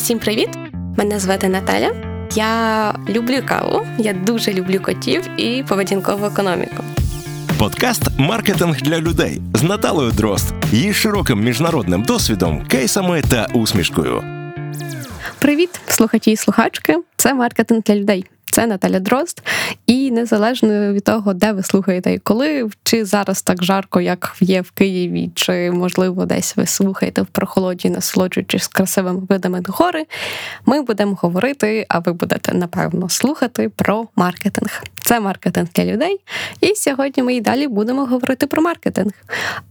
Усім привіт! Мене звати Наталя. Я люблю каву, я дуже люблю котів і поведінкову економіку. Подкаст Маркетинг для людей з Наталою Дрозд. Її широким міжнародним досвідом, кейсами та усмішкою. Привіт, слухачі і слухачки! Це маркетинг для людей. Це Наталя Дрозд. І незалежно від того, де ви слухаєте і коли, чи зараз так жарко, як є в Києві, чи, можливо, десь ви слухаєте в прохолоді, насолоджуючись красивими видами гори, ми будемо говорити, а ви будете, напевно, слухати про маркетинг. Це маркетинг для людей. І сьогодні ми і далі будемо говорити про маркетинг.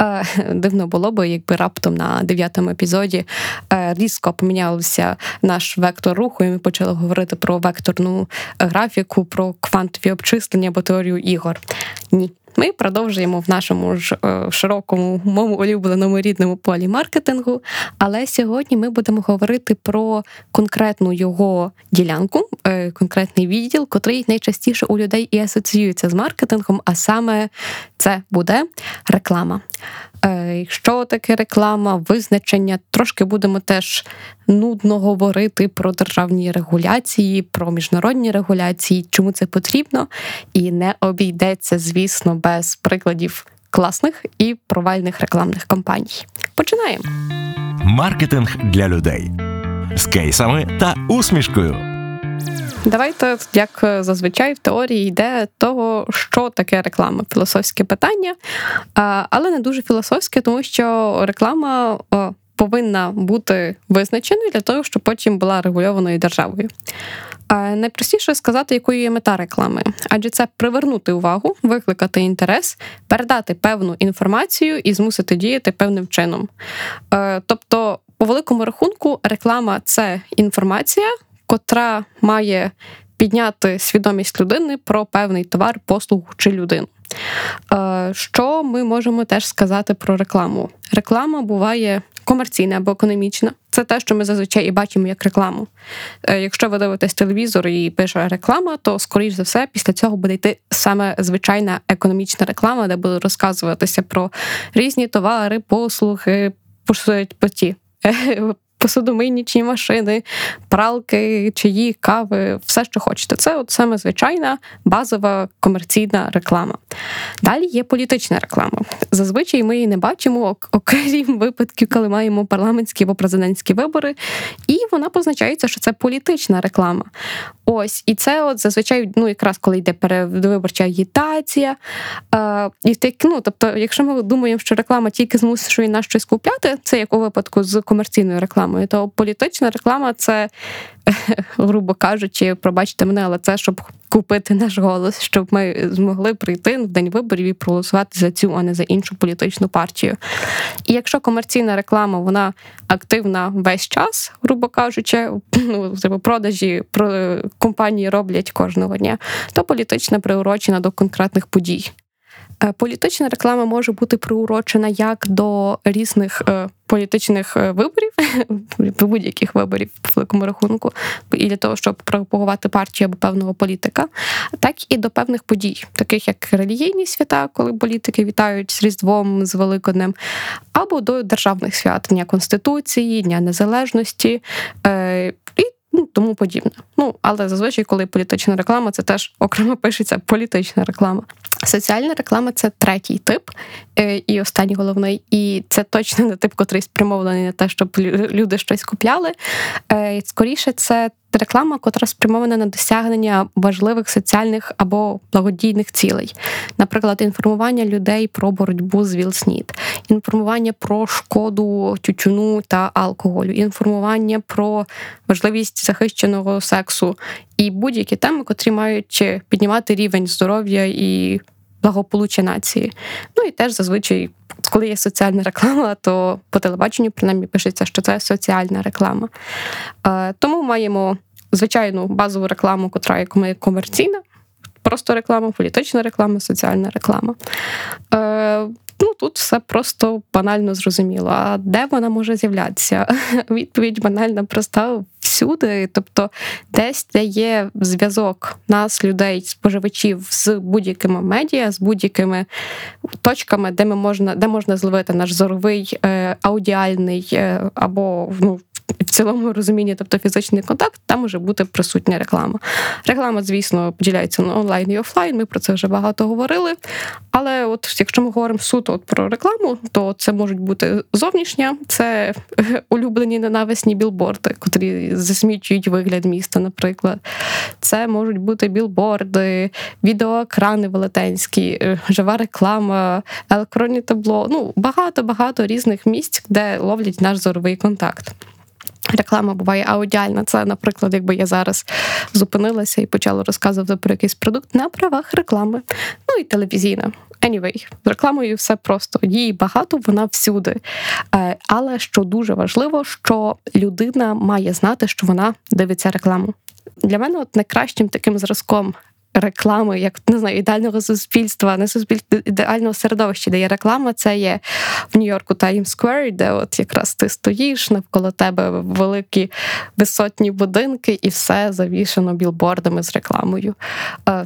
Е, дивно було б, якби раптом на дев'ятому епізоді е, різко помінявся наш вектор руху, і ми почали говорити про векторну графіку, про квантові обчислення або теорію ігор. Ні. Ми продовжуємо в нашому ж е, широкому, моєму улюбленому рідному полі маркетингу. Але сьогодні ми будемо говорити про конкретну його ділянку, е, конкретний відділ, котрий найчастіше у людей і асоціюється з маркетингом, а саме це буде реклама. Е, що таке реклама, визначення? Трошки будемо теж нудно говорити про державні регуляції, про міжнародні регуляції, чому це потрібно, і не обійдеться, звісно, без прикладів класних і провальних рекламних кампаній. Починаємо. Маркетинг для людей з кейсами та усмішкою. Давайте, як зазвичай в теорії йде того, що таке реклама, філософське питання, але не дуже філософське, тому що реклама повинна бути визначеною для того, щоб потім була регульованою державою. Найпростіше сказати, якою є мета реклами, адже це привернути увагу, викликати інтерес, передати певну інформацію і змусити діяти певним чином. Е, тобто, по великому рахунку, реклама це інформація, котра має підняти свідомість людини про певний товар, послугу чи людину. Е, що ми можемо теж сказати про рекламу? Реклама буває комерційна або економічна. Це те, що ми зазвичай і бачимо як рекламу. Е, якщо ви дивитесь телевізор і пише реклама, то скоріш за все після цього буде йти саме звичайна економічна реклама, де буде розказуватися про різні товари, послуги, поті посудомийнічні машини, пралки, чаї, кави, все, що хочете. Це от саме звичайна базова комерційна реклама. Далі є політична реклама. Зазвичай ми її не бачимо, окрім випадків, коли маємо парламентські або президентські вибори, і вона позначається, що це політична реклама. Ось, і це от зазвичай, ну якраз коли йде передвиборча агітація. Е, і так, ну, тобто, якщо ми думаємо, що реклама тільки змушує нас щось купляти, це як у випадку з комерційною рекламою, то політична реклама це грубо кажучи, пробачте мене, але це щоб купити наш голос, щоб ми змогли прийти в день виборів і проголосувати за цю, а не за іншу політичну партію. І якщо комерційна реклама вона активна весь час, грубо кажучи, ну типу, продажі про компанії роблять кожного дня, то політична приурочена до конкретних подій. Е, політична реклама може бути приурочена як до різних е, політичних е, виборів, будь-яких виборів по великому рахунку, і для того, щоб пропагувати партію або певного політика, так і до певних подій, таких як релігійні свята, коли політики вітають з Різдвом, з Великоднем, або до державних свят Дня Конституції, Дня Незалежності. і ну тому подібне. Ну але зазвичай, коли політична реклама, це теж окремо пишеться політична реклама. Соціальна реклама це третій тип е, і останній головний. І це точно не тип, котрий спрямований на те, щоб люди щось купляли. Е, скоріше, це реклама, котра спрямована на досягнення важливих соціальних або благодійних цілей, наприклад, інформування людей про боротьбу з ВІЛ-СНІД, інформування про шкоду тютюну та алкоголю, інформування про важливість захищеного сексу і будь-які теми, котрі мають піднімати рівень здоров'я і благополуччя нації. Ну і теж зазвичай. Коли є соціальна реклама, то по телебаченню принаймні пишеться, що це соціальна реклама. Е, тому маємо звичайну базову рекламу, котра є комерційна, просто реклама, політична реклама, соціальна реклама. Е, Ну тут все просто банально зрозуміло. А де вона може з'являтися? Відповідь банальна проста всюди. Тобто, десь де є зв'язок нас, людей, споживачів з будь-якими медіа, з будь-якими точками, де ми можна де можна зловити наш зоровий, е, аудіальний е, або ну, в цілому розумінні, тобто фізичний контакт, там може бути присутня реклама. Реклама, звісно, поділяється на онлайн і офлайн. Ми про це вже багато говорили. Але от якщо ми говоримо суто от про рекламу, то це можуть бути зовнішня, це улюблені ненависні білборди, котрі засмічують вигляд міста, наприклад. Це можуть бути білборди, відеоекрани велетенські, е, жива реклама, електронні табло. Ну багато-багато різних місць, де ловлять наш зоровий контакт. Реклама буває аудіальна. Це, наприклад, якби я зараз зупинилася і почала розказувати про якийсь продукт на правах реклами. Ну і телевізійна. Anyway, з рекламою все просто її багато, вона всюди. Е, але що дуже важливо, що людина має знати, що вона дивиться рекламу. Для мене от найкращим таким зразком реклами, як не знаю, ідеального суспільства, не суспільства ідеального середовища, де є реклама, це є в Нью-Йорку Таймс Сквер, де от якраз ти стоїш навколо тебе великі висотні будинки, і все завішено білбордами з рекламою.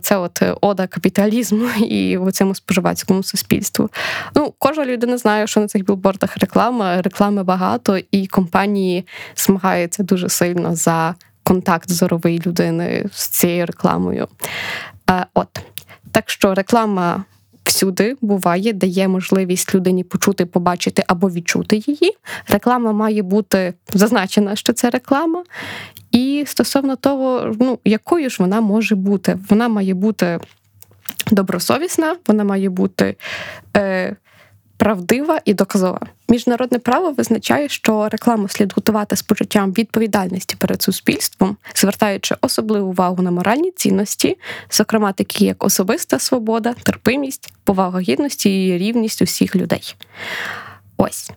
Це от ода капіталізму і в цьому споживацькому суспільству. Ну, кожна людина знає, що на цих білбордах реклама, реклами багато, і компанії змагаються дуже сильно за контакт зорової людини з цією рекламою. Е, от. Так що реклама всюди буває, дає можливість людині почути, побачити або відчути її. Реклама має бути зазначена, що це реклама. І стосовно того, ну, якою ж вона може бути, вона має бути добросовісна, вона має бути. Е, правдива і доказова. Міжнародне право визначає, що рекламу слід готувати з почуттям відповідальності перед суспільством, звертаючи особливу увагу на моральні цінності, зокрема такі як особиста свобода, терпимість, повага гідності і рівність усіх людей. Ось.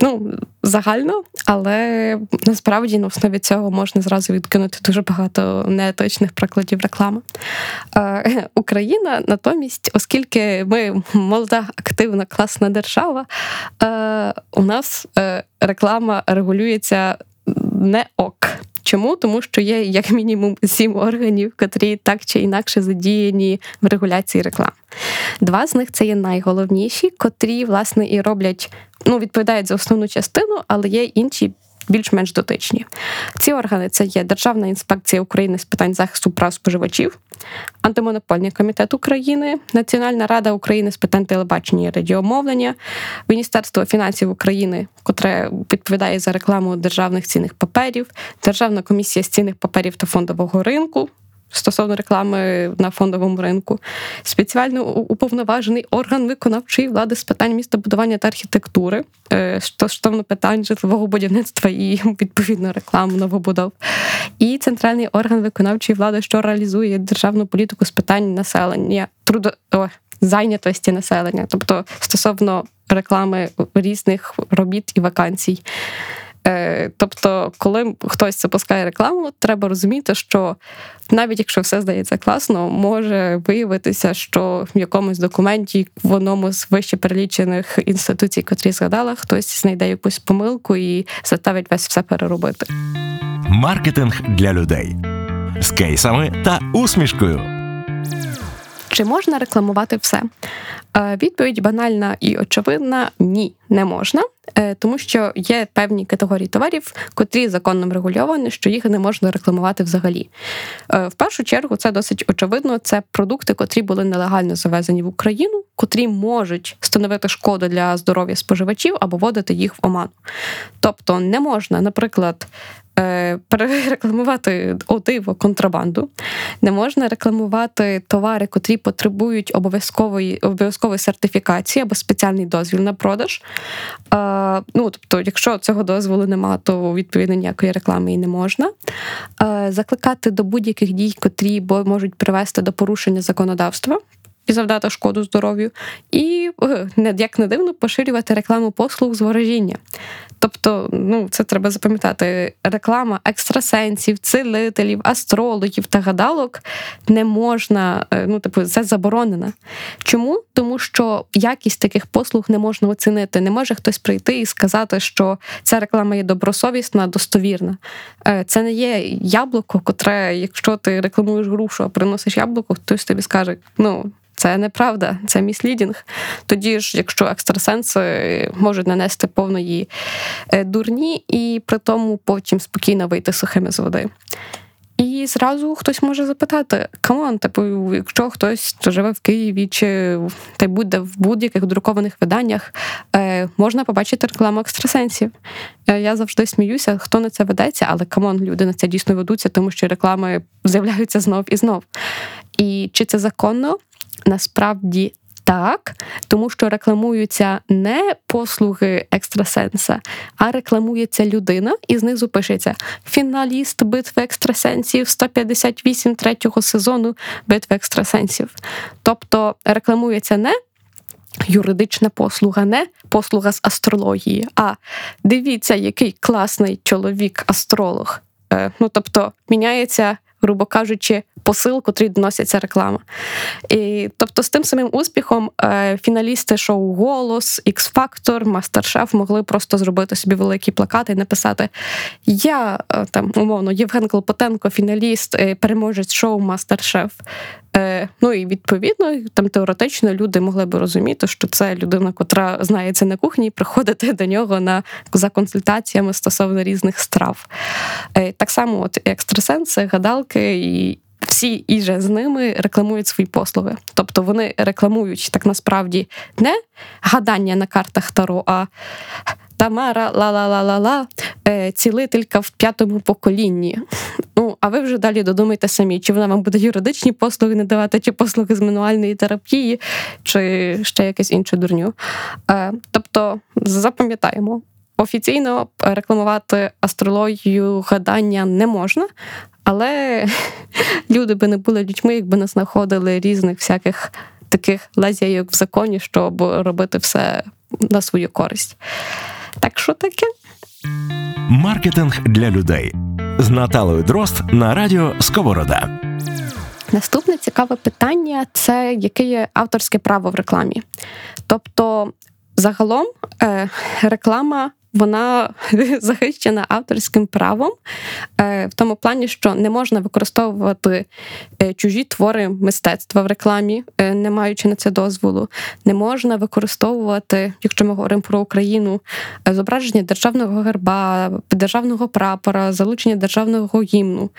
Ну, загально, але насправді на основі цього можна зразу відкинути дуже багато неетичних прикладів реклами. Е, Україна натомість, оскільки ми молода, активна, класна держава, е, у нас е, реклама регулюється не ок. Чому? Тому що є як мінімум сім органів, котрі так чи інакше задіяні в регуляції реклам. Два з них це є найголовніші, котрі, власне, і роблять, ну, відповідають за основну частину, але є інші більш-менш дотичні. Ці органи це є Державна інспекція України з питань захисту прав споживачів, Антимонопольний комітет України, Національна рада України з питань телебачення і радіомовлення, Міністерство фінансів України, котре відповідає за рекламу державних цінних паперів, Державна комісія з цінних паперів та фондового ринку стосовно реклами на фондовому ринку, спеціально уповноважений орган виконавчої влади з питань містобудування та архітектури е, стосовно питань житлового будівництва і відповідно рекламу новобудов, і центральний орган виконавчої влади, що реалізує державну політику з питань населення, трудо о, зайнятості населення, тобто стосовно реклами різних робіт і вакансій. Е, тобто, коли хтось запускає рекламу, треба розуміти, що навіть якщо все здається класно, може виявитися, що в якомусь документі в одному з вище перелічених інституцій, котрі згадала, хтось знайде якусь помилку і заставить вас все переробити. Маркетинг для людей з кейсами та усмішкою. Чи можна рекламувати все? Е, відповідь банальна і очевидна: ні, не можна. Е, тому що є певні категорії товарів, котрі законом регульовані, що їх не можна рекламувати взагалі. Е, в першу чергу це досить очевидно. Це продукти, котрі були нелегально завезені в Україну, котрі можуть становити шкоду для здоров'я споживачів або вводити їх в оману. Тобто не можна, наприклад, перерекламувати о диво контрабанду, не можна рекламувати товари, котрі потребують обов'язкової обов'язкової сертифікації або спеціальний дозвіл на продаж. Е, ну, Тобто, якщо цього дозволу немає, то відповідно ніякої реклами і не можна. Е, закликати до будь-яких дій, котрі можуть привести до порушення законодавства і завдати шкоду здоров'ю, і як не дивно поширювати рекламу послуг з ворожіння. Тобто, ну це треба запам'ятати. Реклама екстрасенсів, цілителів, астрологів та гадалок не можна, е, ну типу, це заборонена. Чому? Тому що якість таких послуг не можна оцінити. Не може хтось прийти і сказати, що ця реклама є добросовісна, достовірна. Е, це не є яблуко, котре, якщо ти рекламуєш грушу, а приносиш яблуко, хтось тобі скаже, ну Це неправда, це misleading. Тоді ж, якщо екстрасенси можуть нанести повної е, дурні і при тому потім спокійно вийти сухими з води. І зразу хтось може запитати: come on, типу, якщо хтось живе в Києві чи та й буде в будь-яких друкованих виданнях, е, можна побачити рекламу екстрасенсів. Е, я завжди сміюся, хто на це ведеться, але come on, люди на це дійсно ведуться, тому що реклами з'являються знов і знов. І чи це законно? Насправді так, тому що рекламуються не послуги екстрасенса, а рекламується людина, і знизу пишеться фіналіст битви екстрасенсів 158 третього сезону битви екстрасенсів. Тобто рекламується не. Юридична послуга, не послуга з астрології. А дивіться, який класний чоловік-астролог. Е, ну тобто міняється грубо кажучи, посил, котрі доноситься реклама. І, Тобто, з тим самим успіхом е, фіналісти шоу Голос, X-Factor, Мастер-Шеф могли просто зробити собі великі плакати і написати: Я е, там умовно Євген Клопотенко, фіналіст, е, переможець шоу Мастер-Шеф. Ну і відповідно, там теоретично люди могли би розуміти, що це людина, котра знається на кухні, і приходити до нього на за консультаціями стосовно різних страв. Так само, от екстрасенси, гадалки і. Всі і же з ними рекламують свої послуги. Тобто вони рекламують так насправді не гадання на картах Таро, а Тамара ла-ла-ла-ла-ла, е, цілителька в п'ятому поколінні. Ну, а ви вже далі додумайте самі, чи вона вам буде юридичні послуги надавати, чи послуги з мануальної терапії, чи ще якесь інше дурню. Е, тобто, запам'ятаємо, офіційно рекламувати астрологію гадання не можна, але люди би не були людьми, якби не знаходили різних всяких таких лазяйок в законі, щоб робити все на свою користь. Так що таке? Маркетинг для людей з Наталою Дрозд на радіо Сковорода. Наступне цікаве питання це яке є авторське право в рекламі. Тобто, загалом, е, реклама вона захищена авторським правом е, в тому плані, що не можна використовувати е, чужі твори мистецтва в рекламі, е, не маючи на це дозволу. Не можна використовувати, якщо ми говоримо про Україну, зображення державного герба, державного прапора, залучення державного гімну.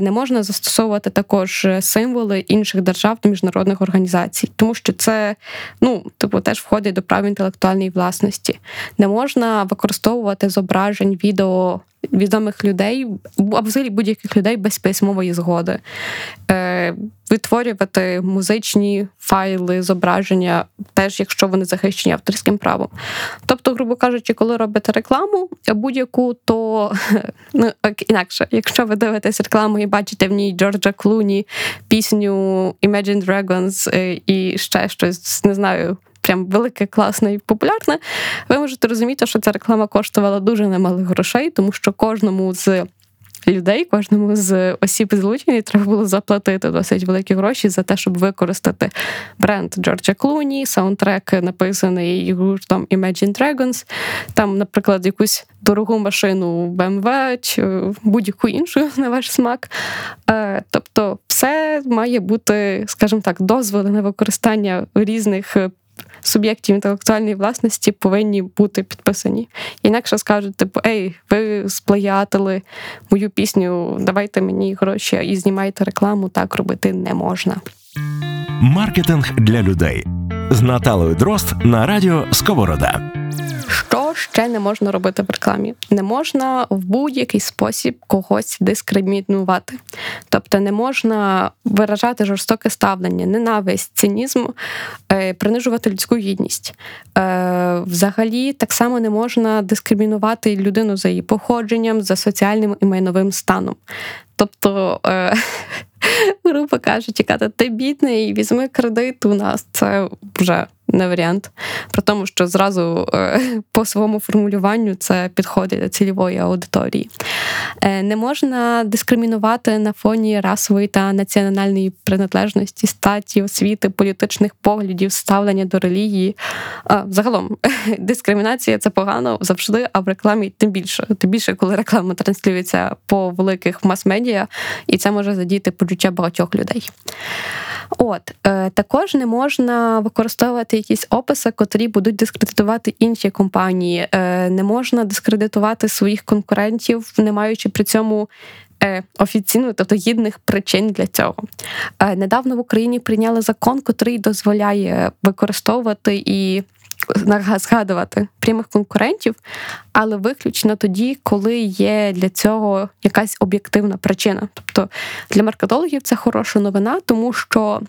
Не можна застосовувати також символи інших держав та міжнародних організацій, тому що це ну, типу, теж входить до прав інтелектуальної власності. Не можна використовувати зображень відео відомих людей, або взагалі будь-яких людей без письмової згоди, Е, витворювати музичні файли, зображення, теж якщо вони захищені авторським правом. Тобто, грубо кажучи, коли робите рекламу будь-яку, то ну, інакше, якщо ви дивитесь рекламу і бачите в ній Джорджа Клуні, пісню Imagine Dragons е, і ще щось, не знаю прям велике, класне і популярне, ви можете розуміти, що ця реклама коштувала дуже немалих грошей, тому що кожному з людей, кожному з осіб злучені треба було заплатити досить великі гроші за те, щоб використати бренд Джорджа Клуні, саундтрек написаний гуртом Imagine Dragons, там, наприклад, якусь дорогу машину BMW чи будь-яку іншу на ваш смак. Е, тобто, все має бути, скажімо так, дозволи на використання різних суб'єктів інтелектуальної власності повинні бути підписані. Інакше скажуть, типу, ей, ви сплеятили мою пісню, давайте мені гроші і знімайте рекламу. Так робити не можна. Маркетинг для людей з Наталою Дрозд на радіо Сковорода. Що ще не можна робити в рекламі? Не можна в будь-який спосіб когось дискримінувати. Тобто не можна виражати жорстоке ставлення, ненависть, цинізм, е, принижувати людську гідність. Е, взагалі, так само не можна дискримінувати людину за її походженням, за соціальним і майновим станом. Тобто, е, грубо кажучи, казати, ти бідний, візьми кредит у нас. Це вже не варіант. При тому, що зразу е, по своєму формулюванню це підходить до цільової аудиторії. Не можна дискримінувати на фоні расової та національної приналежності, статі, освіти, політичних поглядів, ставлення до релігії. Загалом дискримінація це погано завжди, а в рекламі тим більше. Тим більше, коли реклама транслюється по великих мас-медіа, і це може задіти почуття багатьох людей. От е, також не можна використовувати якісь описи, котрі будуть дискредитувати інші компанії. Е, Не можна дискредитувати своїх конкурентів, не маючи при цьому. Е, офіційно, тобто гідних причин для цього. Е, недавно в Україні прийняли закон, котрий дозволяє використовувати і згадувати прямих конкурентів, але виключно тоді, коли є для цього якась об'єктивна причина. Тобто для маркетологів це хороша новина, тому що.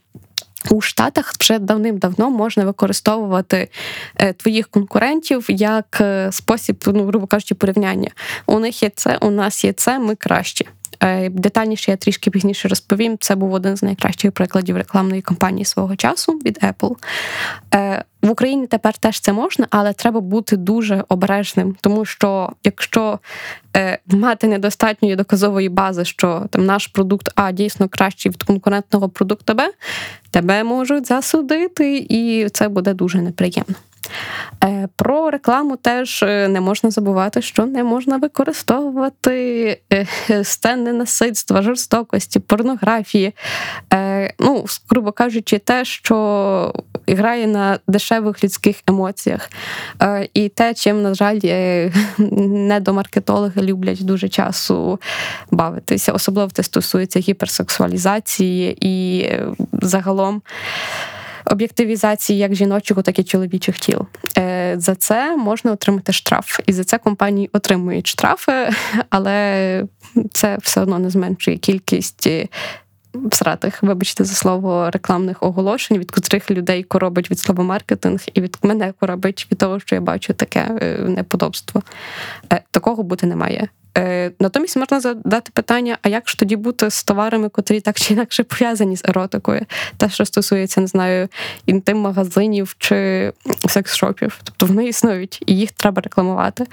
У Штатах вже давним-давно можна використовувати е, твоїх конкурентів як е, спосіб, ну грубо кажучи, порівняння. У них є це, у нас є це, ми кращі. Е, детальніше я трішки пізніше розповім. Це був один з найкращих прикладів рекламної кампанії свого часу від Apple. В Україні тепер теж це можна, але треба бути дуже обережним, тому що якщо е, мати недостатньої доказової бази, що там наш продукт А дійсно кращий від конкурентного продукту Б, тебе можуть засудити, і це буде дуже неприємно. Е, про рекламу теж е, не можна забувати, що не можна використовувати е, сцени насильства, жорстокості, порнографії. Ну, грубо кажучи, те, що грає на дешевих людських емоціях. І те, чим, на жаль, недомаркетологи люблять дуже часу бавитися. Особливо це стосується гіперсексуалізації і загалом об'єктивізації як жіночого, так і чоловічих тіл. Е, за це можна отримати штраф, і за це компанії отримують штрафи, але це все одно не зменшує кількість. Е, всратих, вибачте за слово рекламних оголошень, від котрих людей коробить від слова маркетинг, і від мене коробить від того, що я бачу таке е, неподобство. Такого бути не має. Е, натомість можна задати питання: а як ж тоді бути з товарами, котрі так чи інакше пов'язані з еротикою? Те, що стосується, не знаю, інтим-магазинів чи секс-шопів. Тобто вони існують, і їх треба рекламувати.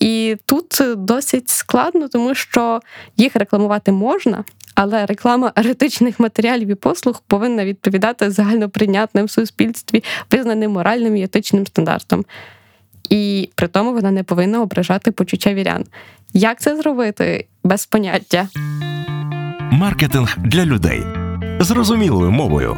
І тут досить складно, тому що їх рекламувати можна. Але реклама еретичних матеріалів і послуг повинна відповідати загальноприйнятним в суспільстві, визнаним моральним і етичним стандартам. І при тому вона не повинна ображати почуття вірян. Як це зробити без поняття? Маркетинг для людей зрозумілою мовою.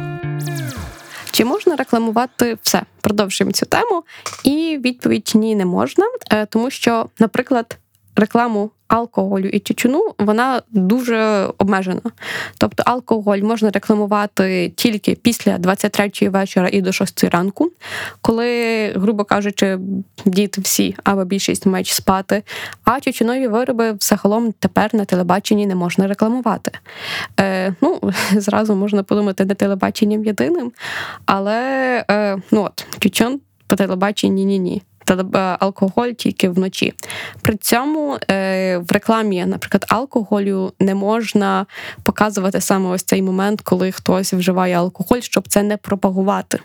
Чи можна рекламувати все? Продовжуємо цю тему. І відповідь ні, не можна, е, тому що, наприклад, рекламу алкоголю і тютюну вона дуже обмежена. Тобто алкоголь можна рекламувати тільки після 23-ї вечора і до 6 ранку, коли, грубо кажучи, діти всі або більшість мають спати. А тютюнові вироби загалом тепер на телебаченні не можна рекламувати. Е, Ну, зразу можна подумати не телебаченням єдиним, але е, ну от тютюн по телебаченні ні-ні. Е, алкоголь тільки вночі. При цьому е, в рекламі, наприклад, алкоголю не можна показувати саме ось цей момент, коли хтось вживає алкоголь, щоб це не пропагувати.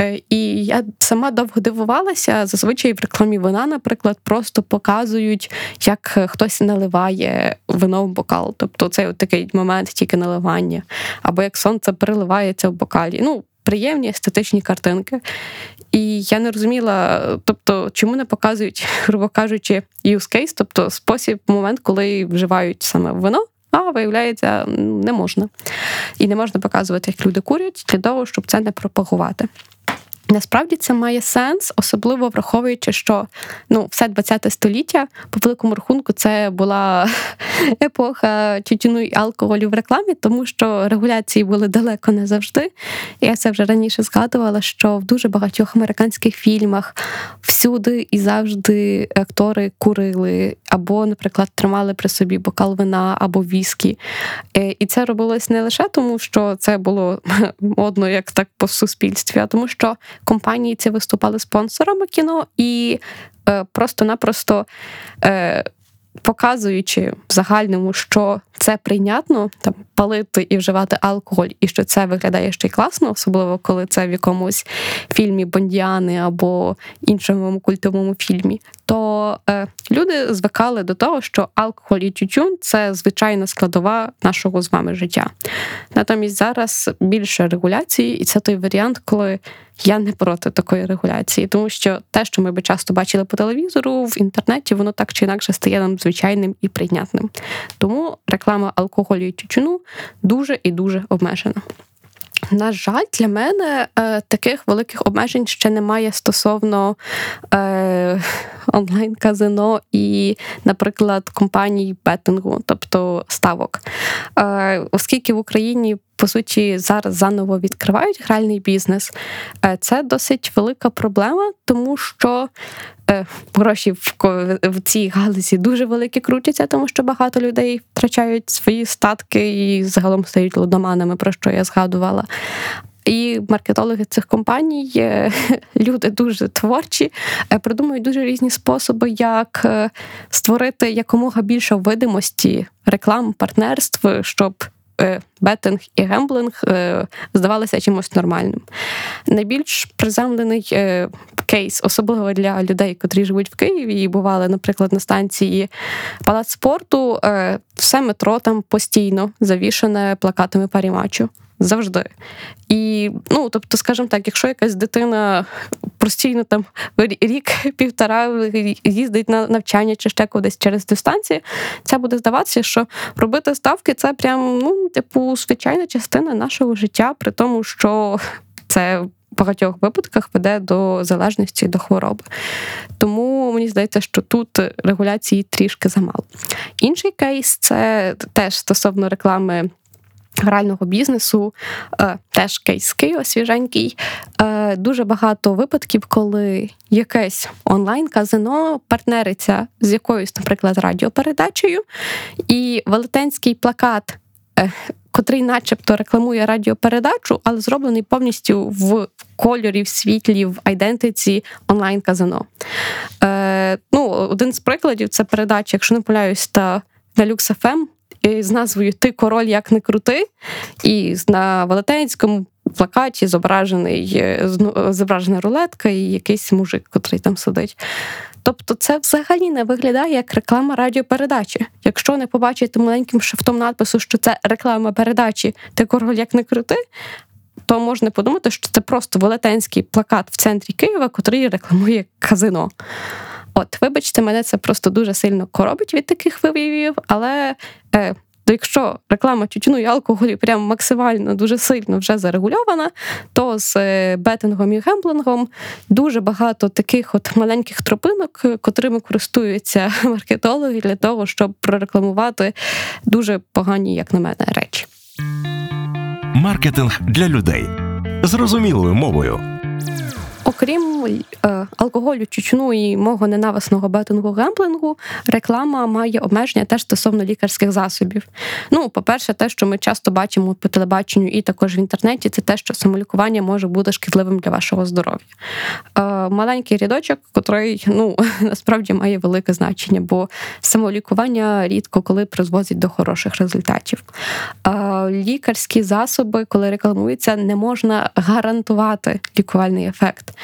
Е, і я сама довго дивувалася. Зазвичай в рекламі вина, наприклад, просто показують, як хтось наливає вино в бокал. Тобто от такий момент тільки наливання, або як сонце переливається в бокалі. Ну, приємні естетичні картинки. І я не розуміла, тобто, чому не показують, грубо кажучи, use case, тобто спосіб, момент, коли вживають саме вино. А виявляється, не можна. І не можна показувати, як люди курять, для того, щоб це не пропагувати. Насправді це має сенс, особливо враховуючи, що ну, все 20 століття, по великому рахунку, це була епоха тютюну і алкоголю в рекламі, тому що регуляції були далеко не завжди. Я це вже раніше згадувала, що в дуже багатьох американських фільмах всюди і завжди актори курили, або, наприклад, тримали при собі бокал вина або віскі. Е, і це робилось не лише тому, що це було модно, як так по суспільстві, а тому, що компанії ці виступали спонсорами кіно і е, просто-напросто. Е, Показуючи в загальному, що це прийнятно, там палити і вживати алкоголь, і що це виглядає ще й класно, особливо коли це в якомусь фільмі Бондіани або іншому культовому фільмі, то е, люди звикали до того, що алкоголь і тютюн це звичайна складова нашого з вами життя. Натомість зараз більше регуляції, і це той варіант, коли я не проти такої регуляції, тому що те, що ми би часто бачили по телевізору в інтернеті, воно так чи інакше стає нам звичайним і прийнятним. Тому реклама алкоголю і тютюну дуже і дуже обмежена. На жаль, для мене е, таких великих обмежень ще немає стосовно е, онлайн-казино і, наприклад, компаній беттингу, тобто ставок. Е, Оскільки в Україні по суті зараз заново відкривають гральний бізнес, е, це досить велика проблема, тому що е, гроші в цій галузі дуже великі крутяться, тому що багато людей втрачають свої статки і загалом стають лудоманами, про що я згадувала. І маркетологи цих компаній, е, люди дуже творчі, придумують дуже різні способи, як створити якомога більше видимості реклам, партнерств, щоб Е, бетинг і гемблинг е, здавалися чимось нормальним. Найбільш приземлений е, кейс, особливо для людей, котрі живуть в Києві і бували, наприклад, на станції палац спорту, все метро там постійно завішане плакатами парімачу завжди. І, ну, тобто, скажімо так, якщо якась дитина постійно там рік-півтора їздить на навчання чи ще кудись через дистанцію, це буде здаватися, що робити ставки це прям, ну, типу, звичайна частина нашого життя, при тому, що це. В багатьох випадках веде до залежності до хвороби. Тому мені здається, що тут регуляції трішки замало. Інший кейс це теж стосовно реклами грального бізнесу, е, теж кейс Києва свіженький. Е, дуже багато випадків, коли якесь онлайн-казино партнериться з якоюсь, наприклад, радіопередачею, і велетенський плакат. Е, котрий, начебто, рекламує радіопередачу, але зроблений повністю в кольорі, в світлі, в айдентиці онлайн-казино. Е, Ну, Один з прикладів це передача, якщо не помиляюсь, та на LuxFM з назвою Ти король як не крути, і на велетенському плакаті зображений е, зображена рулетка і якийсь мужик, котрий там сидить. Тобто, це взагалі не виглядає як реклама радіопередачі. Якщо не побачити маленьким шрифтом надпису, що це реклама передачі, ти король як не крути. То можна подумати, що це просто велетенський плакат в центрі Києва, котрий рекламує казино. От, вибачте, мене це просто дуже сильно коробить від таких виявів, але. Е, то якщо реклама тютюну і алкоголю прям максимально дуже сильно вже зарегульована, то з е, бетингом і гемблингом дуже багато таких от маленьких тропинок, котрими користуються маркетологи для того, щоб прорекламувати дуже погані, як на мене, речі. Маркетинг для людей зрозумілою мовою. Окрім е, алкоголю, чучну і мого ненависного бетингу гемблингу, реклама має обмеження теж стосовно лікарських засобів. Ну, по-перше, те, що ми часто бачимо по телебаченню і також в інтернеті, це те, що самолікування може бути шкідливим для вашого здоров'я. Е, Маленький рядочок, котрий ну насправді має велике значення, бо самолікування рідко коли призводить до хороших результатів. Е, Лікарські засоби, коли рекламуються, не можна гарантувати лікувальний ефект.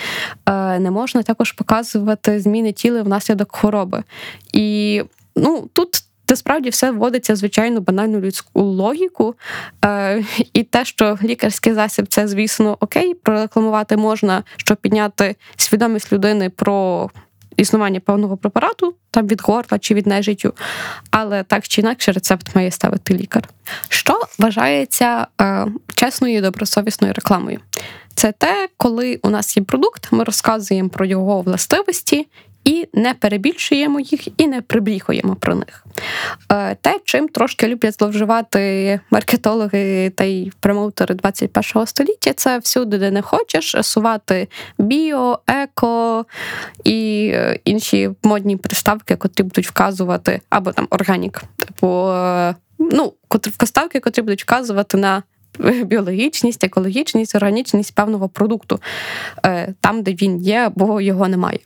Е, не можна також показувати зміни тіла внаслідок хвороби. І ну тут. Насправді все вводиться звичайно банальну людську логіку, Е, і те, що лікарський засіб, це, звісно, окей, прорекламувати можна, щоб підняти свідомість людини про існування певного препарату, там від горла чи від нежиттю, але так чи інакше рецепт має ставити лікар. Що вважається е, чесною і добросовісною рекламою? Це те, коли у нас є продукт, ми розказуємо про його властивості. І не перебільшуємо їх, і не прибріхуємо про них. Е, те, чим трошки люблять зловживати маркетологи та й промоутери 21 століття, це всюди, де не хочеш, сувати біо, еко і е, інші модні приставки, котрі будуть вказувати, або там органік, типу, е, ну, вставки, котрі будуть вказувати на біологічність, екологічність, органічність певного продукту е, там, де він є, або його немає.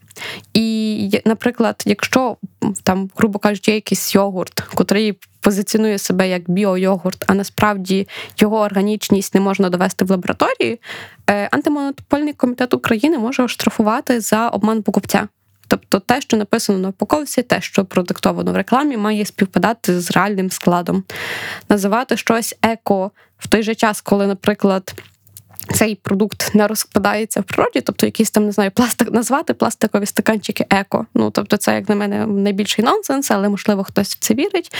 І, наприклад, якщо там, грубо кажучи, є якийсь йогурт, котрий позиціонує себе як біойогурт, а насправді його органічність не можна довести в лабораторії, е, антимонопольний комітет України може оштрафувати за обман покупця. Тобто те, що написано на упаковці, те, що продиктовано в рекламі, має співпадати з реальним складом. Називати щось еко в той же час, коли, наприклад цей продукт не розкладається в природі, тобто якийсь там не знаю, пластик назвати пластикові стаканчики еко. Ну тобто, це як на мене найбільший нонсенс, але можливо хтось в це вірить.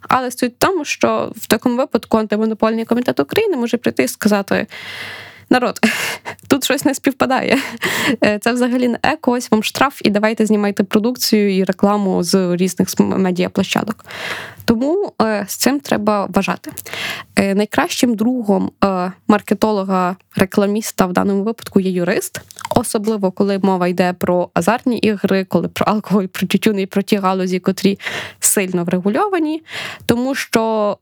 Але суть в тому, що в такому випадку антимонопольний комітет України може прийти і сказати. Народ, тут щось не співпадає. Е, це взагалі не еко, ось вам штраф, і давайте знімайте продукцію і рекламу з різних медіаплощадок. Тому е, з цим треба вважати. Е, найкращим другом маркетолога, рекламіста в даному випадку є юрист, особливо коли мова йде про азартні ігри, коли про алкоголь, про тютюн і про ті галузі, котрі сильно врегульовані, тому що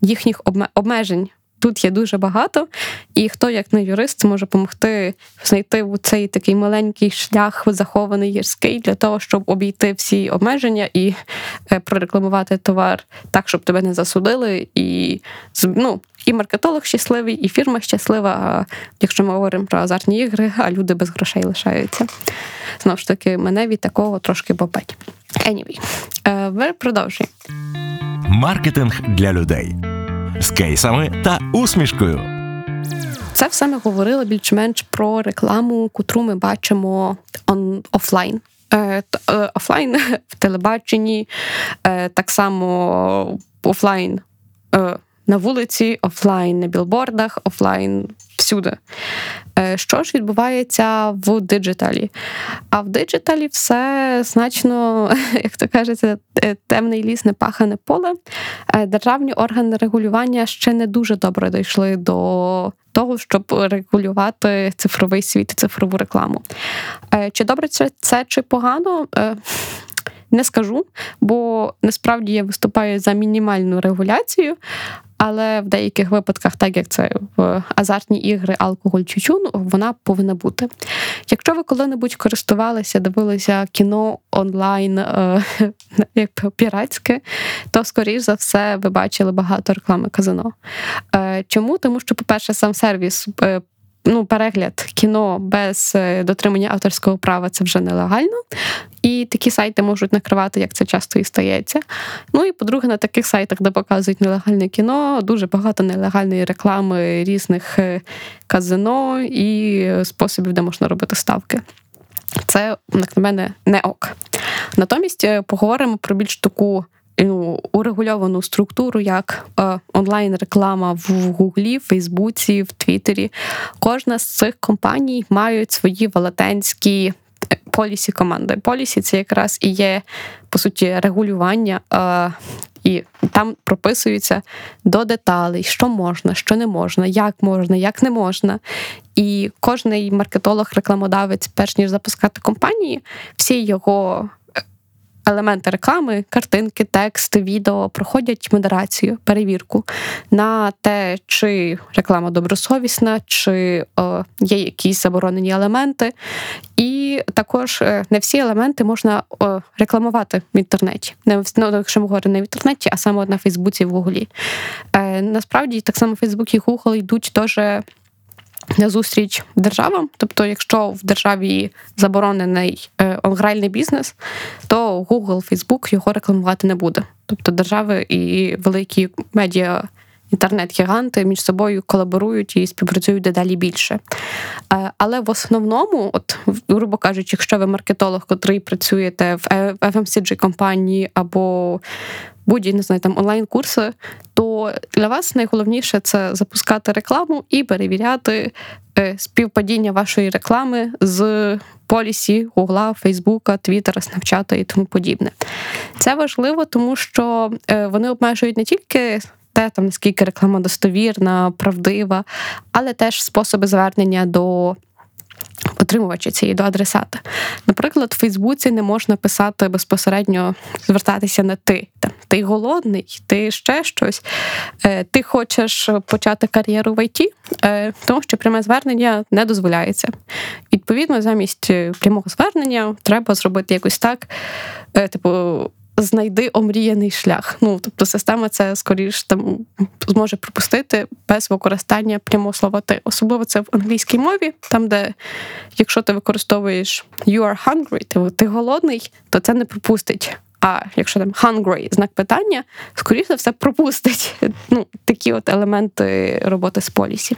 їхніх обмежень тут є дуже багато, і хто, як не юрист, може допомогти знайти цей такий маленький шлях захований гірський для того, щоб обійти всі обмеження і е, прорекламувати товар так, щоб тебе не засудили, і ну, і маркетолог щасливий, і фірма щаслива. Якщо ми говоримо про азартні ігри, а люди без грошей лишаються. Знову ж таки, мене від такого трошки бопить. Anyway, ви продовжуємо. Маркетинг для людей з кейсами та усмішкою. Це все ми говорили більш-менш про рекламу, котру ми бачимо он, офлайн. Е, е, офлайн в телебаченні, е, так само офлайн на вулиці, офлайн на білбордах, офлайн всюди. Е, що ж відбувається в диджиталі? А в диджиталі все значно, як то кажеться, е, темний ліс, не пахане поле. Е, державні органи регулювання ще не дуже добре дійшли до того, щоб регулювати цифровий світ, цифрову рекламу. Чи добре це, це чи погано? Не скажу, бо насправді я виступаю за мінімальну регуляцію, але в деяких випадках, так як це в азартні ігри, алкоголь чучун, вона повинна бути. Якщо ви коли-небудь користувалися, дивилися кіно онлайн е, як піратське, то скоріш за все ви бачили багато реклами казино. Е, чому? Тому що, по-перше, сам сервіс е, ну, перегляд кіно без е, дотримання авторського права це вже нелегально. І такі сайти можуть накривати, як це часто і стається. Ну і по-друге, на таких сайтах, де показують нелегальне кіно, дуже багато нелегальної реклами різних е, казино і способів, де можна робити ставки. Це, як на мене, не ок. Натомість е, поговоримо про більш таку ну, урегульовану структуру, як е, онлайн-реклама в Гуглі, Фейсбуці, в Твіттері. Кожна з цих компаній має свої велетенські е, полісі команди. Полісі це якраз і є, по суті, регулювання. Е, і там прописується до деталей, що можна, що не можна, як можна, як не можна. І кожний маркетолог, рекламодавець, перш ніж запускати компанії, всі його елементи реклами, картинки, текст, відео проходять модерацію, перевірку на те, чи реклама добросовісна, чи о, є якісь заборонені елементи. І також е, не всі елементи можна о, рекламувати в інтернеті. Не ну, якщо ми говоримо не в інтернеті, а саме на Фейсбуці в Гуглі. Е, Насправді, так само Фейсбук і Google йдуть теж назустріч державам. Тобто, якщо в державі заборонений е, гральний бізнес, то Google, Facebook його рекламувати не буде. Тобто держави і великі медіа. Інтернет-гіганти між собою колаборують і співпрацюють дедалі більше. Е, але в основному, от, грубо кажучи, якщо ви маркетолог, котрий працюєте в fmcg компанії або будь-які не знаю, там онлайн-курси, то для вас найголовніше це запускати рекламу і перевіряти е, співпадіння вашої реклами з полісі Гугла, Фейсбука, Твіттера, Снапчата і тому подібне. Це важливо, тому що е, вони обмежують не тільки. Те, там наскільки реклама достовірна, правдива, але теж способи звернення до отримувача цієї до адресата. Наприклад, в Фейсбуці не можна писати безпосередньо звертатися на ти. Там, Ти голодний, ти ще щось, е, ти хочеш почати кар'єру в ІТ, е, тому що пряме звернення не дозволяється. Відповідно, замість прямого звернення треба зробити якось так, е, типу. Знайди омріяний шлях. Ну, тобто система це скоріш там зможе пропустити без використання прямого слова ти. Особливо це в англійській мові, там, де якщо ти використовуєш you are hungry, ти, ти голодний, то це не пропустить. А якщо там hungry, знак питання, скоріше за все пропустить ну, такі от елементи роботи з полісі.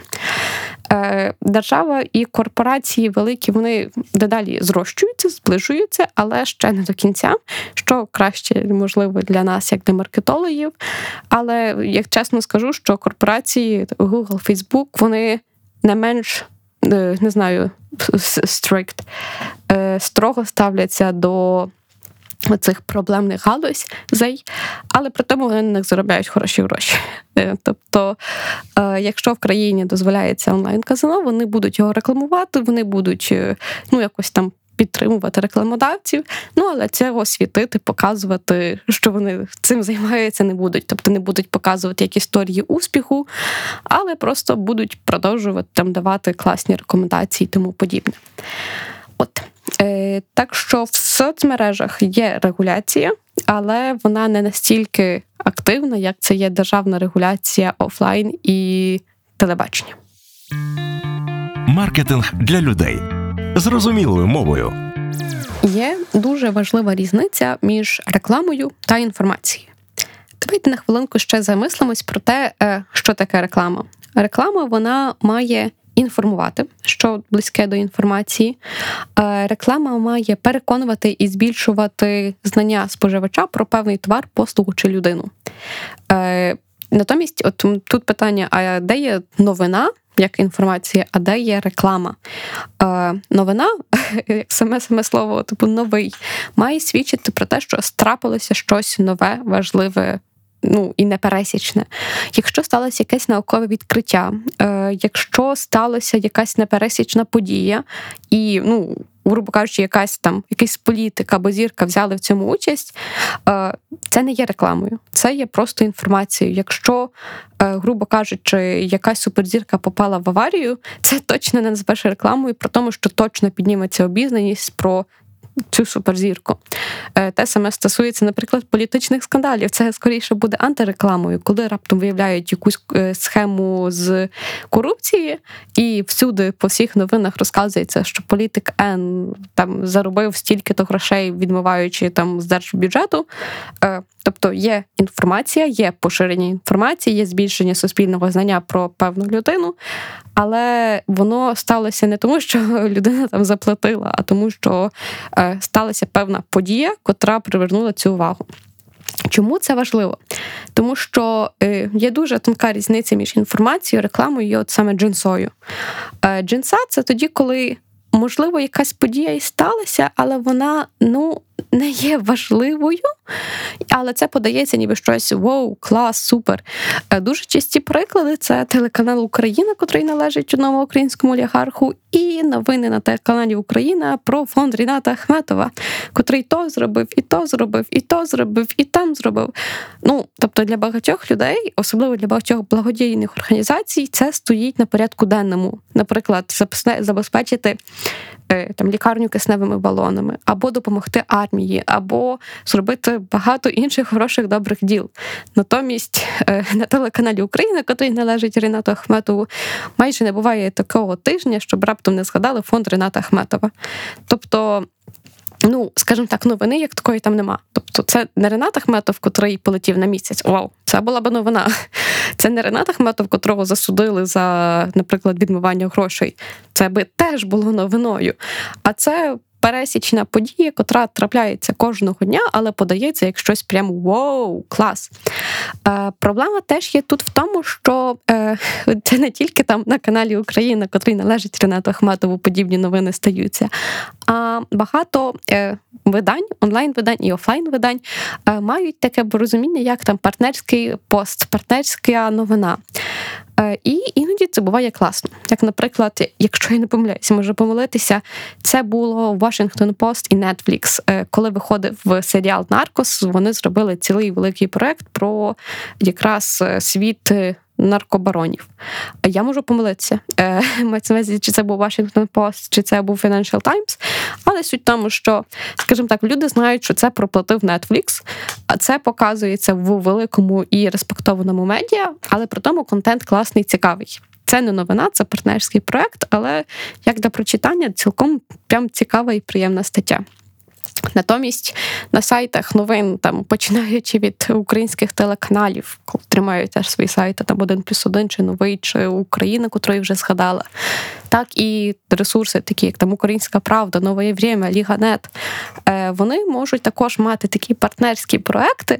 Е, Держава і корпорації великі, вони дедалі зрощуються, зближуються, але ще не до кінця, що краще можливо для нас, як для маркетологів. Але як чесно скажу, що корпорації Google, Facebook, вони не менш е, не знаю, strict, е, строго ставляться до Оцих проблемних галузей, але при тому вони них заробляють хороші гроші. Е, тобто, е, якщо в країні дозволяється онлайн-казино, вони будуть його рекламувати, вони будуть е, ну, якось там підтримувати рекламодавців, ну але цього світити, показувати, що вони цим займаються, не будуть. Тобто не будуть показувати як історії успіху, але просто будуть продовжувати там давати класні рекомендації і тому подібне. Е, Так що в соцмережах є регуляція, але вона не настільки активна, як це є державна регуляція офлайн і телебачення. Маркетинг для людей зрозумілою мовою. Є дуже важлива різниця між рекламою та інформацією. Давайте на хвилинку ще замислимось про те, е, що таке реклама. Реклама вона має інформувати, що близьке до інформації. Е, реклама має переконувати і збільшувати знання споживача про певний товар, послугу чи людину. Е, натомість, от тут питання: а де є новина? Як інформація, а де є реклама? Е, Новина, як саме саме слово, типу новий, має свідчити про те, що страпилося щось нове, важливе ну і непересічне. Якщо сталося якесь наукове відкриття, е, якщо сталася якась непересічна подія, і ну. Грубо кажучи, якась там якийсь політик або зірка взяли в цьому участь, е, це не є рекламою, це є просто інформацією. Якщо, е, грубо кажучи, якась суперзірка попала в аварію, це точно не назвеш рекламою, про тому, що точно підніметься обізнаність про цю суперзірку. Е, те саме стосується, наприклад, політичних скандалів. Це скоріше буде антирекламою, коли раптом виявляють якусь е, схему з корупції, і всюди по всіх новинах розказується, що політик Н там заробив стільки-то грошей, відмиваючи там з держбюджету. Тобто є інформація, є поширення інформації, є збільшення суспільного знання про певну людину, але воно сталося не тому, що людина там заплатила, а тому, що е, сталася певна подія, котра привернула цю увагу. Чому це важливо? Тому що е, є дуже тонка різниця між інформацією, рекламою і от саме джинсою. Е, джинса це тоді, коли, можливо, якась подія і сталася, але вона ну, не є важливою, але це подається ніби щось воу, клас, супер. Е, дуже часті приклади це телеканал Україна, котрий належить одному українському олігарху, і новини на телеканалі Україна про фонд Ріната Ахметова, котрий то зробив, і то зробив, і то зробив, і там зробив. Ну, тобто для багатьох людей, особливо для багатьох благодійних організацій, це стоїть на порядку денному. Наприклад, забезпечити Е, там лікарню кисневими балонами, або допомогти армії, або зробити багато інших хороших добрих діл. Натомість е, на телеканалі Україна, який належить Ренату Ахметову, майже не буває такого тижня, щоб раптом не згадали фонд Рената Ахметова. Тобто. Ну, скажімо так, новини як такої там нема. Тобто, це не Ренат Ахметов, котрий полетів на місяць. Вау, це була б новина. Це не Ренат Ахметов, котрого засудили за, наприклад, відмивання грошей. Це би теж було новиною. А це пересічна подія, котра трапляється кожного дня, але подається як щось прямо воу, клас. Е, Проблема теж є тут в тому, що е, це не тільки там на каналі Україна, котрий належить Ренату Ахметову, подібні новини стаються. А багато е, видань, онлайн-видань і офлайн-видань е, мають таке порозуміння, як там партнерський пост, партнерська новина. Е, і іноді це буває класно. Як, наприклад, якщо я не помиляюся, можу помилитися, це було Washington Post і Netflix. Е, коли виходив серіал Наркос, вони зробили цілий великий проект про якраз світ наркобаронів. Я можу помилитися. Е, чи це був Washington Post, чи це був Financial Times. Але суть в тому, що, скажімо так, люди знають, що це проплатив Netflix, це показується в великому і респектованому медіа, але при тому контент класний, цікавий. Це не новина, це партнерський проект, але як для прочитання, цілком прям цікава і приємна стаття. Натомість на сайтах новин, там починаючи від українських телеканалів, коли тримають теж свої сайти, там один плюс один, чи новий, чи Україна, котру вже згадала, так і ресурси, такі як там Українська Правда, Нове Время, Ліганет, е, вони можуть також мати такі партнерські проекти,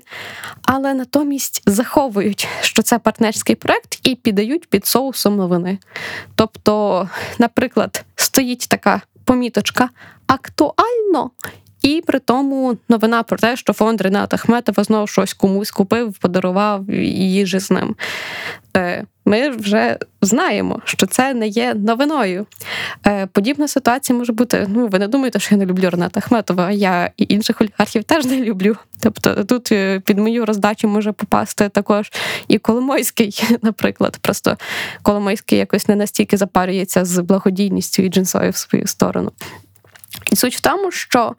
але натомість заховують, що це партнерський проект, і піддають під соусом новини. Тобто, наприклад, стоїть така поміточка актуально. І при тому новина про те, що фонд Рената Ахметова знову щось комусь купив, подарував їжі з ним. Е, ми вже знаємо, що це не є новиною. Е, подібна ситуація може бути. Ну, ви не думаєте, що я не люблю Рената Ахметова, я і інших олігархів теж не люблю. Тобто тут е, під мою роздачу може попасти також і Коломойський, наприклад. Просто Коломойський якось не настільки запарюється з благодійністю і джинсою в свою сторону. І суть в тому, що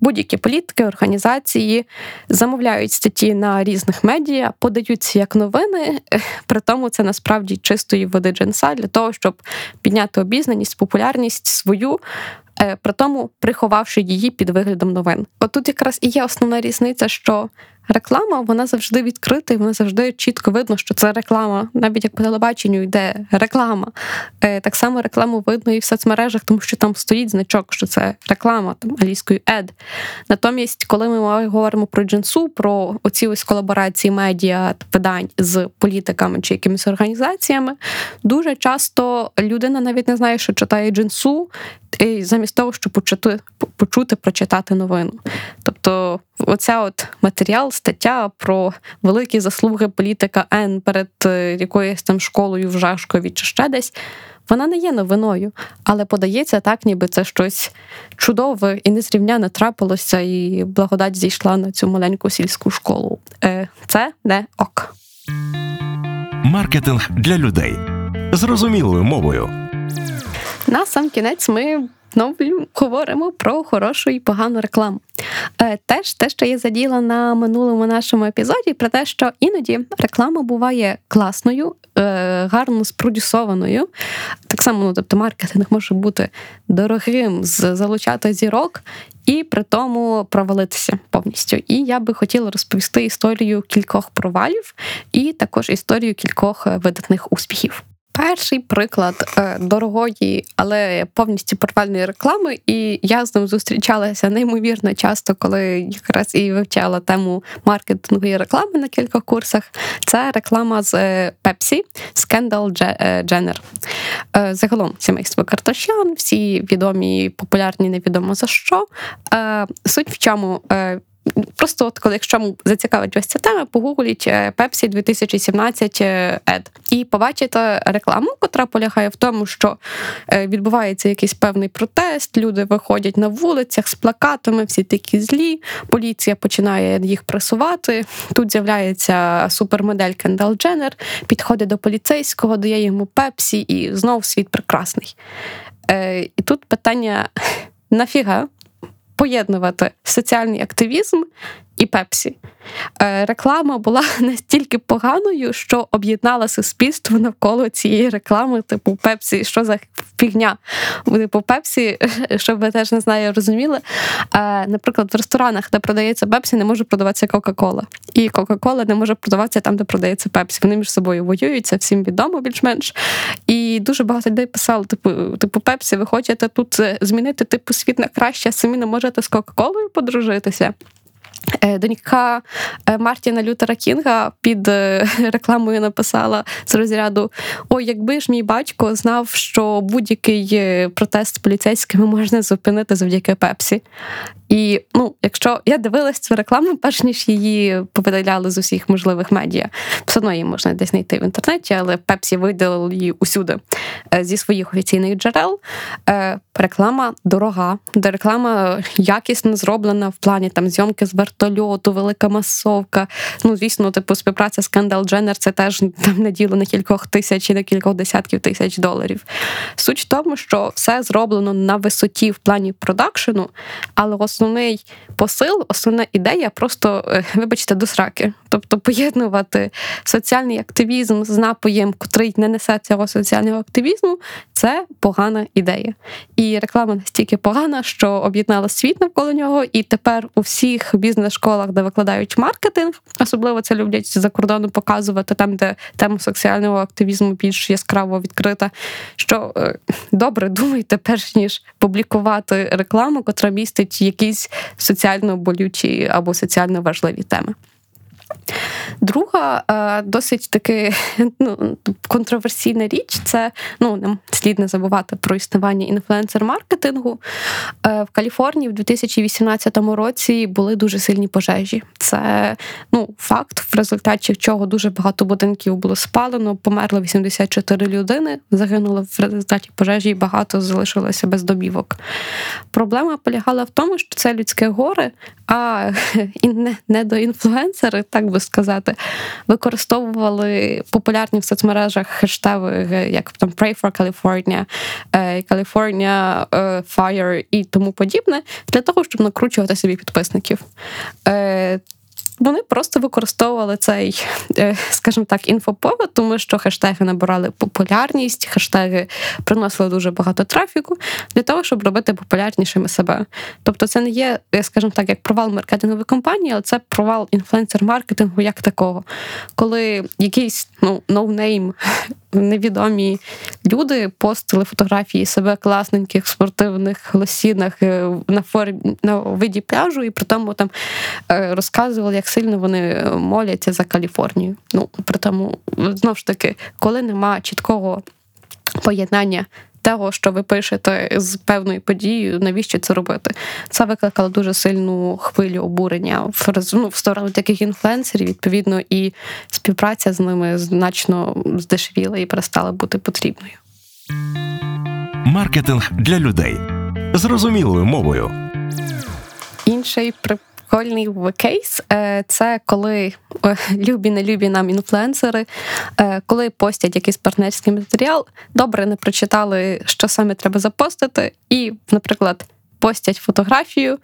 будь-які політики, організації замовляють статті на різних медіа, подаються як новини, при тому це насправді чистої води джинса для того, щоб підняти обізнаність, популярність свою. Е, при тому приховавши її під виглядом новин. От тут якраз і є основна різниця, що реклама вона завжди відкрита, і вона завжди чітко видно, що це реклама. Навіть як по телебаченню йде реклама. Е, так само рекламу видно і в соцмережах, тому що там стоїть значок, що це реклама там англійською ед. Натомість, коли ми говоримо про джинсу, про оці ось колаборації медіа видань з політиками чи якимись організаціями, дуже часто людина навіть не знає, що читає джинсу, замість того, щоб почути, почути прочитати новину. Тобто, оця от матеріал стаття про великі заслуги політика Н перед е, якоюсь там школою в Жашкові чи ще десь. Вона не є новиною, але подається так, ніби це щось чудове і незрівняне трапилося, і благодать зійшла на цю маленьку сільську школу. Е, це не ок. Маркетинг для людей зрозумілою мовою. На сам кінець ми знову говоримо про хорошу і погану рекламу. Е, теж те, що я заділа на минулому нашому епізоді, про те, що іноді реклама буває класною, е, гарно спродюсованою. Так само, ну тобто, маркетинг може бути дорогим, залучати зірок. І при тому провалитися повністю. І я би хотіла розповісти історію кількох провалів, і також історію кількох видатних успіхів перший приклад е, дорогої, але повністю провальної реклами, і я з ним зустрічалася неймовірно часто, коли якраз і вивчала тему маркетингової реклами на кількох курсах. Це реклама з Pepsi Скендал Дженнер. Загалом сімейство Карташян, всі відомі, популярні, невідомо за що. Е, суть в чому е, Просто от коли якщо зацікавить ось ця тема, погугліть е, Pepsi 2017 Ед і побачите рекламу, котра полягає в тому, що е, відбувається якийсь певний протест, люди виходять на вулицях з плакатами, всі такі злі. Поліція починає їх пресувати. Тут з'являється супермодель Кендал Дженнер, підходить до поліцейського, дає йому Пепсі, і знов світ прекрасний. Е, і тут питання нафіга поєднувати соціальний активізм і Пепсі. Е, реклама була настільки поганою, що об'єднала суспільство навколо цієї реклами, типу Пепсі, що за фігня? Типу Пепсі, щоб ви теж не знаю, розуміли. Е, наприклад, в ресторанах, де продається Пепсі, не може продаватися Кока-Кола. І Кока-Кола не може продаватися там, де продається Пепсі. Вони між собою воюються, всім відомо більш-менш. І дуже багато людей писали: типу, типу, Пепсі, ви хочете тут змінити типу світ на краще, самі не можете з Кока-Колою подружитися. Е, донька е, Мартіна Лютера Кінга під е, рекламою написала з розряду: Ой, якби ж мій батько знав, що будь-який протест з поліцейськими можна зупинити завдяки Пепсі. І ну, якщо я дивилась цю рекламу, перш ніж її повидаляли з усіх можливих медіа, все одно її можна десь знайти в інтернеті, але Пепсі видалили її усюди е, зі своїх офіційних джерел. Е, реклама дорога, де реклама якісно зроблена в плані там зйомки з вертольоту, велика масовка. Ну, звісно, типу співпраця з Кендал Дженнер це теж там на діло на кількох тисяч і на кількох десятків тисяч доларів. Суть в тому, що все зроблено на висоті в плані продакшену, але основний посил, основна ідея просто, е, вибачте, до сраки. Тобто поєднувати соціальний активізм з напоєм, котрий не несе цього соціального активізму, це погана ідея. І реклама настільки погана, що об'єднала світ навколо нього, і тепер у всіх бізнес-школах, де викладають маркетинг, особливо це люблять за кордоном показувати, там, де тема соціального активізму більш яскраво відкрита. Що е, добре думайте, перш ніж публікувати рекламу, котра містить якісь соціально болючі або соціально важливі теми. Друга е, досить таки ну, контроверсійна річ це ну нам слід не забувати про існування інфлюенсер-маркетингу. Е, в Каліфорнії в 2018 році були дуже сильні пожежі. Це ну, факт, в результаті чого дуже багато будинків було спалено, померло 84 людини, загинуло в результаті пожежі і багато залишилося без домівок. Проблема полягала в тому, що це людське горе, а не, не до інфлюенсери, так би сказати, використовували популярні в соцмережах хештеги, як там Pray for California, е, California е, Fire і тому подібне, для того, щоб накручувати собі підписників. Вони просто використовували цей, е, скажімо так, інфоповод, тому що хештеги набирали популярність, хештеги приносили дуже багато трафіку для того, щоб робити популярнішими себе. Тобто, це не є, е, скажімо так, як провал маркетингової кампанії, але це провал інфлюенсер-маркетингу як такого. Коли якийсь ну, no-name, невідомі люди постили фотографії себе класненьких спортивних лосінах е, на формі на виді пляжу, і при тому там розказували, як сильно вони моляться за Каліфорнію. Ну при тому знову ж таки, коли нема чіткого поєднання. Того, що ви пишете з певною подією, навіщо це робити? Це викликало дуже сильну хвилю обурення в ну, в сторону таких інфлюенсерів, відповідно, і співпраця з ними значно здешевіла і перестала бути потрібною. Маркетинг для людей зрозумілою мовою. Інший прикольний кейс е, це коли е, любі не любі нам інфлюенсери, е, коли постять якийсь партнерський матеріал, добре не прочитали, що саме треба запостити, і, наприклад, постять фотографію,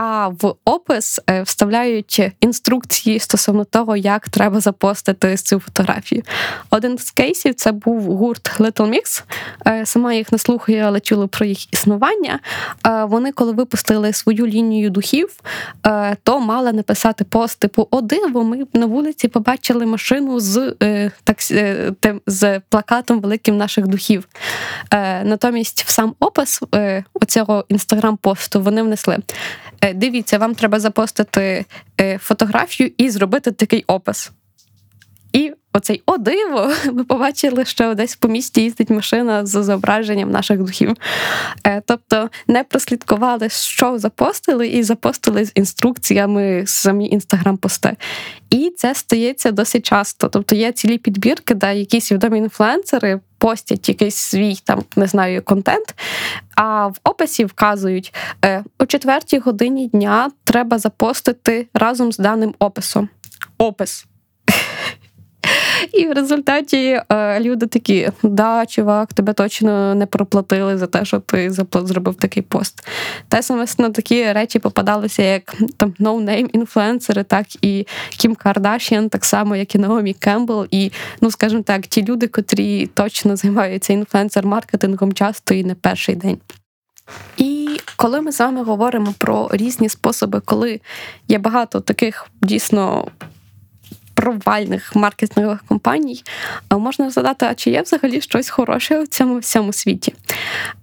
а в опис е, вставляють інструкції стосовно того, як треба запостити цю фотографію. Один з кейсів це був гурт Little Mix. Е, сама їх не слухаю, але чула про їх існування. Е, вони, коли випустили свою лінію духів, то мали написати пост типу О, диво, ми на вулиці побачили машину з так, з плакатом великим наших духів. Натомість в сам опис оцього інстаграм-посту вони внесли. Е, дивіться, вам треба запостити е, фотографію і зробити такий опис. І оцей о диво, ми побачили, що десь по місті їздить машина з зображенням наших духів. Е, тобто не прослідкували, що запостили, і запостили з інструкціями самі інстаграм-пости. І це стається досить часто. Тобто є цілі підбірки, де якісь відомі інфлюенсери постять якийсь свій там, не знаю, контент, а в описі вказують е, о четвертій годині дня треба запостити разом з даним описом. Опис. І в результаті е, люди такі: да, чувак, тебе точно не проплатили за те, що ти зробив такий пост. Те саме на такі речі попадалися, як там no-name інфлюенсери, так і Кім Кардашіан, так само, як і Наомі Кембл, і, ну скажімо так, ті люди, котрі точно займаються інфлюенсер-маркетингом часто і не перший день. І коли ми з вами говоримо про різні способи, коли є багато таких дійсно провальних маркетингових компаній, можна задати, а чи є взагалі щось хороше в цьому всьому світі?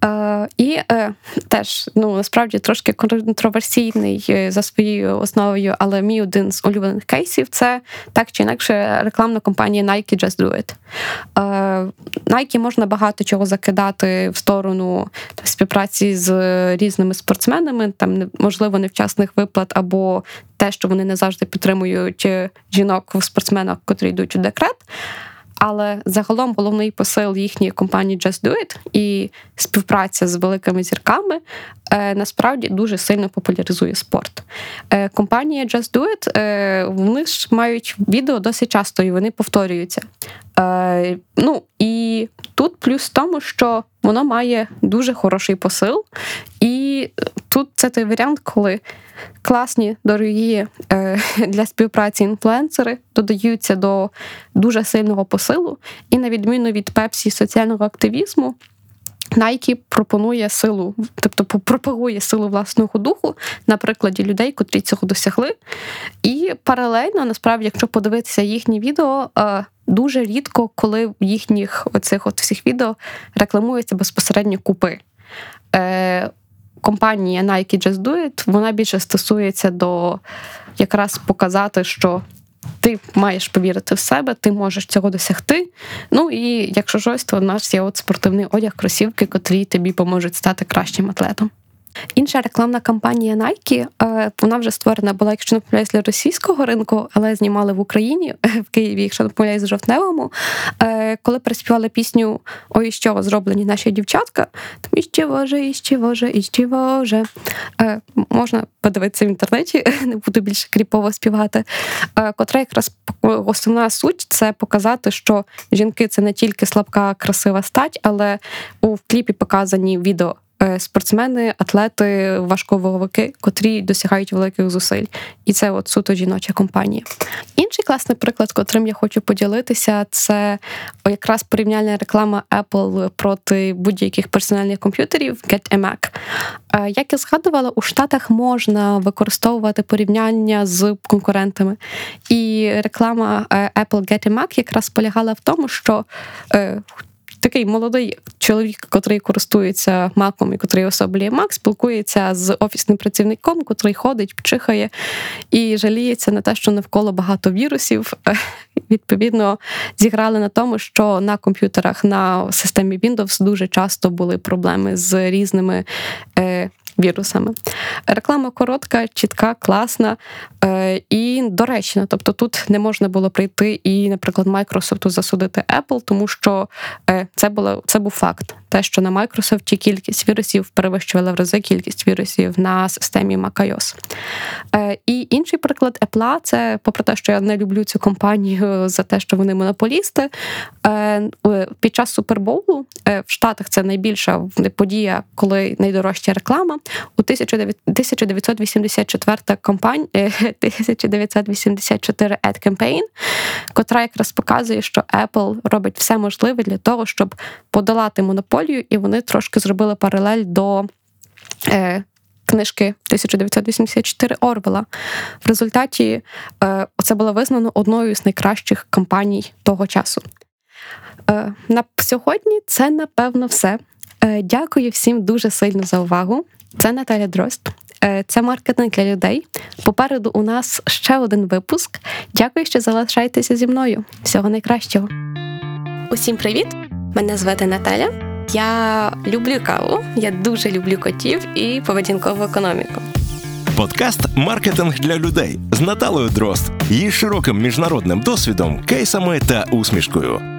Е, І е, теж ну насправді трошки контроверсійний е, за своєю основою, але мій один з улюблених кейсів це так чи інакше рекламна компанія Nike Just Do It. Е, Nike можна багато чого закидати в сторону там, співпраці з різними спортсменами, там можливо невчасних виплат або те, що вони не завжди підтримують жінок в спортсменах, котрі йдуть у декрет. Але загалом головний посил їхньої компанії Just Do It і співпраця з великими зірками е, насправді дуже сильно популяризує спорт. Е, компанія Just Do It, е, вони ж мають відео досить часто і вони повторюються. Е, ну і тут плюс в тому, що воно має дуже хороший посил, і тут це той варіант, коли класні, дорогі е, для співпраці інфлюенсери додаються до дуже сильного посилу, і на відміну від пепсі соціального активізму. Nike пропонує силу, тобто пропагує силу власного духу на прикладі людей, котрі цього досягли. І паралельно, насправді, якщо подивитися їхні відео, е, дуже рідко, коли в їхніх оцих от всіх відео рекламуються безпосередньо купи. Компанія Nike Just Do It, вона більше стосується до якраз показати, що ти маєш повірити в себе, ти можеш цього досягти. Ну і якщо щось, то у нас є от спортивний одяг, кросівки, котрі тобі поможуть стати кращим атлетом. Інша рекламна кампанія Nike, е, вона вже створена була, якщо не помиляюсь, для російського ринку, але знімали в Україні в Києві, якщо не помиляюсь, в жовтневому. Е, коли приспівали пісню Ой, чого зроблені наші дівчатка, там і ще воже, і ще воже, і ще воже. Можна подивитися в інтернеті, не буду більше кріпово співати. Е, котра якраз основна суть це показати, що жінки це не тільки слабка, красива стать, але у кліпі показані відео. Е, спортсмени, атлети, важковаговики, котрі досягають великих зусиль, і це от суто жіноча компанія. Інший класний приклад, котрим я хочу поділитися, це якраз порівняльна реклама Apple проти будь-яких персональних комп'ютерів Get a Mac. Е, як я згадувала, у Штатах можна використовувати порівняння з конкурентами, і реклама е, Apple Get a Mac якраз полягала в тому, що такий молодий чоловік, котрий користується маком і котрий особлює мак, спілкується з офісним працівником, котрий ходить, чихає і жаліється на те, що навколо багато вірусів. Відповідно, зіграли на тому, що на комп'ютерах на системі Windows дуже часто були проблеми з різними. Вірусами. Реклама коротка, чітка, класна е, і доречна. Тобто тут не можна було прийти і, наприклад, Майкрософту засудити Apple, тому що е, це було це був факт. Те, що на Microsoft кількість вірусів перевищувала в рази кількість вірусів на системі macOS. Е, і інший приклад Apple, це, попри те, що я не люблю цю компанію за те, що вони монополісти. Під час Супербоулу в Штатах це найбільша подія, коли найдорожча реклама у 1984 компанія 1984 Ad Campaign, котра якраз показує, що Apple робить все можливе для того, щоб подолати монополію, і вони трошки зробили паралель до. Е, Книжки 1984 Орвела. В результаті е, це було визнано одною з найкращих компаній того часу. Е, На сьогодні це напевно все. Е, Дякую всім дуже сильно за увагу. Це Наталя Дрозд. Е, це маркетинг для людей. Попереду у нас ще один випуск. Дякую, що залишаєтеся зі мною. Всього найкращого. Усім привіт! Мене звати Наталя. Я люблю каву, я дуже люблю котів і поведінкову економіку. Подкаст Маркетинг для людей з Наталою Дрозд. Її широким міжнародним досвідом, кейсами та усмішкою.